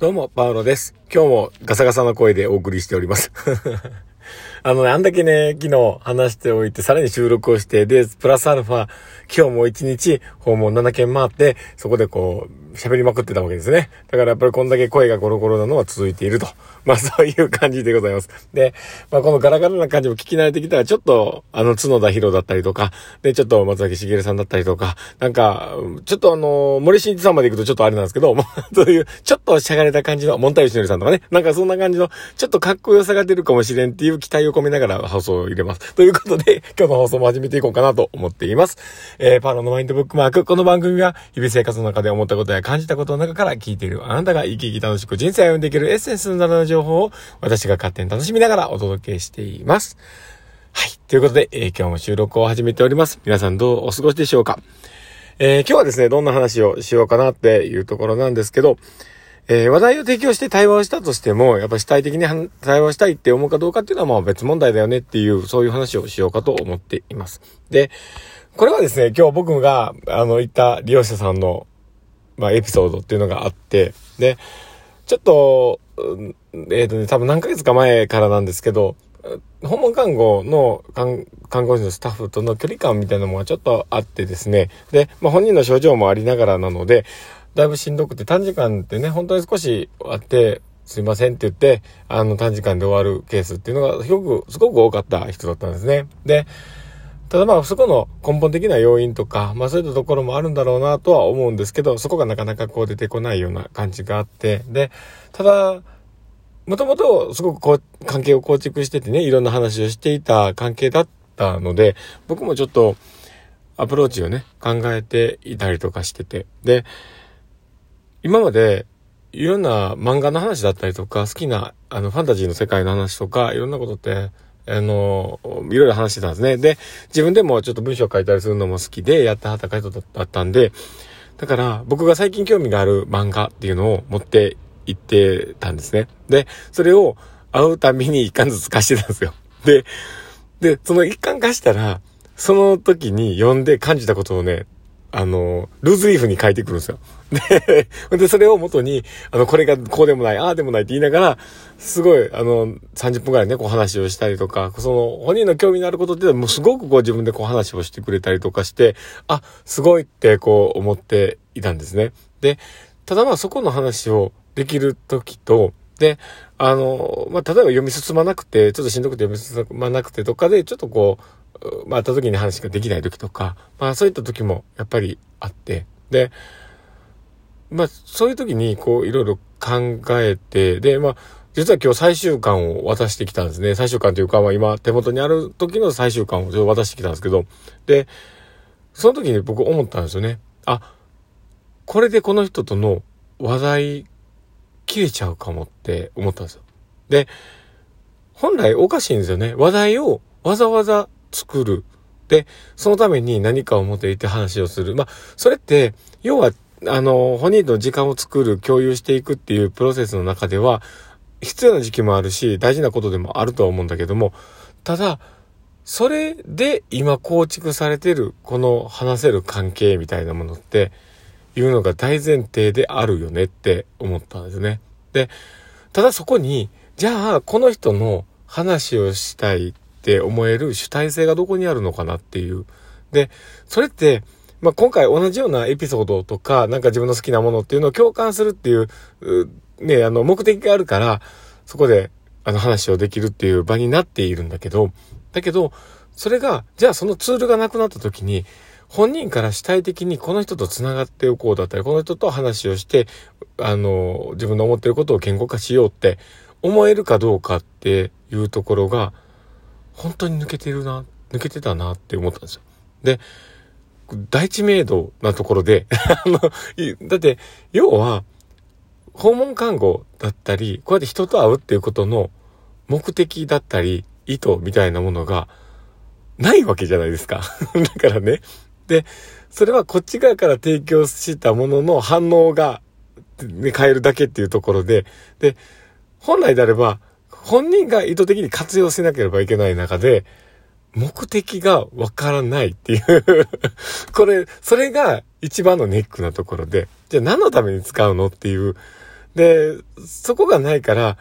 どうも、パウロです。今日もガサガサの声でお送りしております。あのね、あんだけね、昨日話しておいて、さらに収録をして、で、プラスアルファ、今日も一日訪問7件回って、そこでこう、喋りまくってたわけですね。だからやっぱりこんだけ声がゴロゴロなのは続いていると。まあそういう感じでございます。で、まあこのガラガラな感じも聞き慣れてきたら、ちょっと、あの、角田博だったりとか、で、ちょっと松崎しげるさんだったりとか、なんか、ちょっとあの、森進一さんまで行くとちょっとあれなんですけど、そういう、ちょっとしゃがれた感じの、モンタイシノリさんとかね、なんかそんな感じの、ちょっとかっこよさが出るかもしれんっていう期待を込めながら放送を入れます。ということで、今日の放送も始めていこうかなと思っています。えー、パーロのマインドブックマーク、この番組は、日々生活の中で思ったことや感じたことの中から聞いているあなたが生き生き楽しく人生を歩んでいけるエッセンスのなる情報を私が勝手に楽しみながらお届けしています。はい。ということで、えー、今日も収録を始めております。皆さんどうお過ごしでしょうか？えー、今日はですね、どんな話をしようかなっていうところなんですけど、えー、話題を提供して対話をしたとしても、やっぱ主体的に対話したいって思うかどうかっていうのはまあ別問題だよねっていう、そういう話をしようかと思っています。で、これはですね、今日僕が、あの、言った利用者さんのまあ、エピソードっていうのがあって、で、ちょっと、えっ、ー、とね、多分何ヶ月か前からなんですけど、訪問看護の看護師のスタッフとの距離感みたいなのがちょっとあってですね。で、まあ、本人の症状もありながらなので、だいぶしんどくて短時間ってね、本当に少しあって、すいませんって言って、あの短時間で終わるケースっていうのがすごく、すごく多かった人だったんですね。で、ただまあそこの根本的な要因とか、まあそういったところもあるんだろうなとは思うんですけど、そこがなかなかこう出てこないような感じがあって、で、ただ、もともとすごくこう関係を構築しててね、いろんな話をしていた関係だったので、僕もちょっとアプローチをね、考えていたりとかしてて、で、今までいろんな漫画の話だったりとか、好きなあのファンタジーの世界の話とか、いろんなことってあの、いろいろ話してたんですね。で、自分でもちょっと文章書いたりするのも好きで、やったはった人だったんで、だから僕が最近興味がある漫画っていうのを持って行ってたんですね。で、それを会うたびに一巻ずつ貸してたんですよ。で、で、その一巻貸したら、その時に読んで感じたことをね、あの、ルーズリーフに書いてくるんですよ。で、で、それを元に、あの、これがこうでもない、ああでもないって言いながら、すごい、あの、30分くらいね、こう話をしたりとか、その、本人の興味のあることっていうのは、もうすごくこう自分でこう話をしてくれたりとかして、あ、すごいってこう思っていたんですね。で、ただまあそこの話をできる時と、で、あの、まあ、例えば読み進まなくて、ちょっとしんどくて読み進まなくてとかで、ちょっとこう、まあ、った時に話ができない時とか、まあ、そういった時もやっぱりあって、で、まあ、そういう時に、こう、いろいろ考えて、で、まあ、実は今日最終巻を渡してきたんですね。最終巻というか、まあ今手元にある時の最終巻を渡してきたんですけど、で、その時に僕思ったんですよね。あ、これでこの人との話題切れちゃうかもって思ったんですよ。で、本来おかしいんですよね。話題をわざわざ作る。で、そのために何かを持っていて話をする。まあ、それって、要は、あの、本人と時間を作る、共有していくっていうプロセスの中では、必要な時期もあるし、大事なことでもあるとは思うんだけども、ただ、それで今構築されてる、この話せる関係みたいなものって、いうのが大前提であるよねって思ったんですね。で、ただそこに、じゃあ、この人の話をしたいって思える主体性がどこにあるのかなっていう。で、それって、まあ、今回同じようなエピソードとか、なんか自分の好きなものっていうのを共感するっていう、うね、あの、目的があるから、そこで、あの話をできるっていう場になっているんだけど、だけど、それが、じゃあそのツールがなくなった時に、本人から主体的にこの人と繋がっておこうだったり、この人と話をして、あの、自分の思ってることを言語化しようって思えるかどうかっていうところが、本当に抜けてるな、抜けてたなって思ったんですよ。で、大知名度なところで あの、だって、要は、訪問看護だったり、こうやって人と会うっていうことの目的だったり、意図みたいなものがないわけじゃないですか だからね。で、それはこっち側から提供したものの反応が、ね、変えるだけっていうところで、で、本来であれば、本人が意図的に活用しなければいけない中で、目的がわからないっていうこれ、それが一番のネックなところで、じゃあ何のために使うのっていう。で、そこがないから、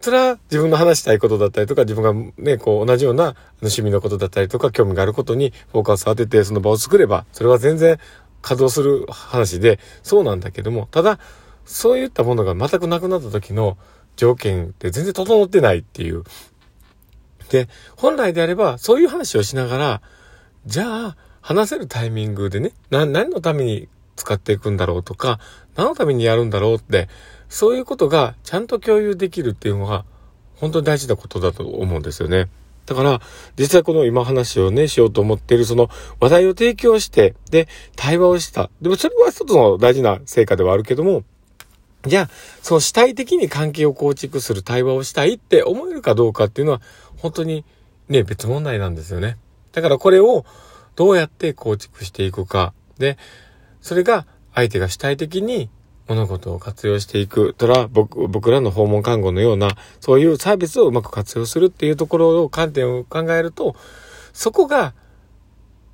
それは自分の話したいことだったりとか、自分がね、こう同じような趣味のことだったりとか、興味があることにフォーカスを当ててその場を作れば、それは全然稼働する話で、そうなんだけども、ただ、そういったものが全くなくなった時の条件って全然整ってないっていう。で、本来であれば、そういう話をしながら、じゃあ、話せるタイミングでね、な、何のために使っていくんだろうとか、何のためにやるんだろうって、そういうことがちゃんと共有できるっていうのが、本当に大事なことだと思うんですよね。だから、実際この今話をね、しようと思っている、その話題を提供して、で、対話をした。でもそれは一つの大事な成果ではあるけども、じゃあ、その主体的に関係を構築する対話をしたいって思えるかどうかっていうのは、本当にね、別問題なんですよね。だからこれをどうやって構築していくか。で、それが相手が主体的に物事を活用していく。ただ、僕、僕らの訪問看護のような、そういうサービスをうまく活用するっていうところを観点を考えると、そこが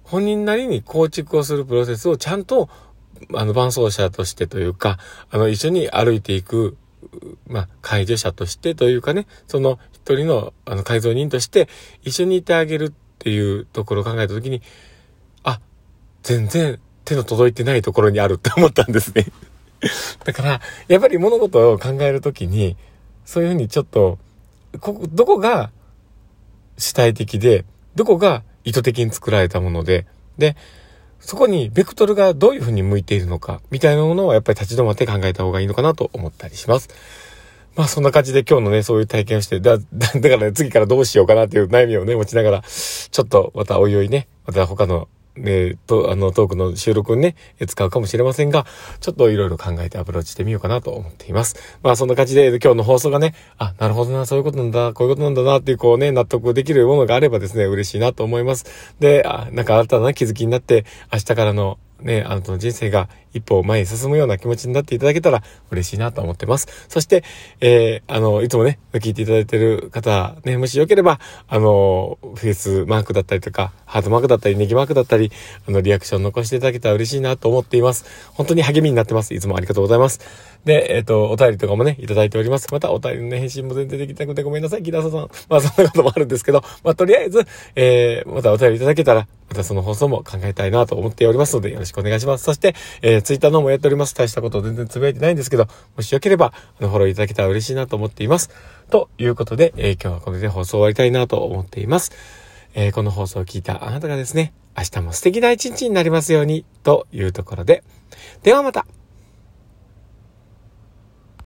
本人なりに構築をするプロセスをちゃんと、あの、伴走者としてというか、あの、一緒に歩いていく、まあ、介助者としてというかね、その一人の、あの、改造人として一緒にいてあげるっていうところを考えたときに、あ、全然手の届いてないところにあるって思ったんですね。だから、やっぱり物事を考えるときに、そういうふうにちょっと、こどこが主体的で、どこが意図的に作られたもので、で、そこにベクトルがどういうふうに向いているのか、みたいなものはやっぱり立ち止まって考えた方がいいのかなと思ったりします。まあそんな感じで今日のね、そういう体験をして、だ、だからね、次からどうしようかなっていう悩みをね、持ちながら、ちょっとまたおいおいね、また他のえと、あの、トークの収録にね、使うかもしれませんが、ちょっといろいろ考えてアプローチしてみようかなと思っています。まあ、そんな感じで今日の放送がね、あ、なるほどな、そういうことなんだ、こういうことなんだなっていう、こうね、納得できるものがあればですね、嬉しいなと思います。で、あ、なんか新たな気づきになって、明日からのね、あなたの人生が一歩前に進むような気持ちになっていただけたら嬉しいなと思ってます。そして、えー、あの、いつもね、聞いていただいている方、ね、もしよければ、あの、フェイスマークだったりとか、ハートマークだったり、ネギマークだったり、あの、リアクション残していただけたら嬉しいなと思っています。本当に励みになってます。いつもありがとうございます。で、えっ、ー、と、お便りとかもね、いただいております。また、お便りのね、返信も全然できなくてごめんなさい、木田さん。まあ、そんなこともあるんですけど、まあ、とりあえず、えー、またお便りいただけたら、またその放送も考えたいなと思っておりますので、よろしくお願いします。そして、えー、ツイッターの方もやっております。大したこと全然つぶやいてないんですけど、もしよければ、あの、フォローいただけたら嬉しいなと思っています。ということで、えー、今日はこれで放送終わりたいなと思っています。えー、この放送を聞いたあなたがですね、明日も素敵な一日になりますように、というところで、ではまた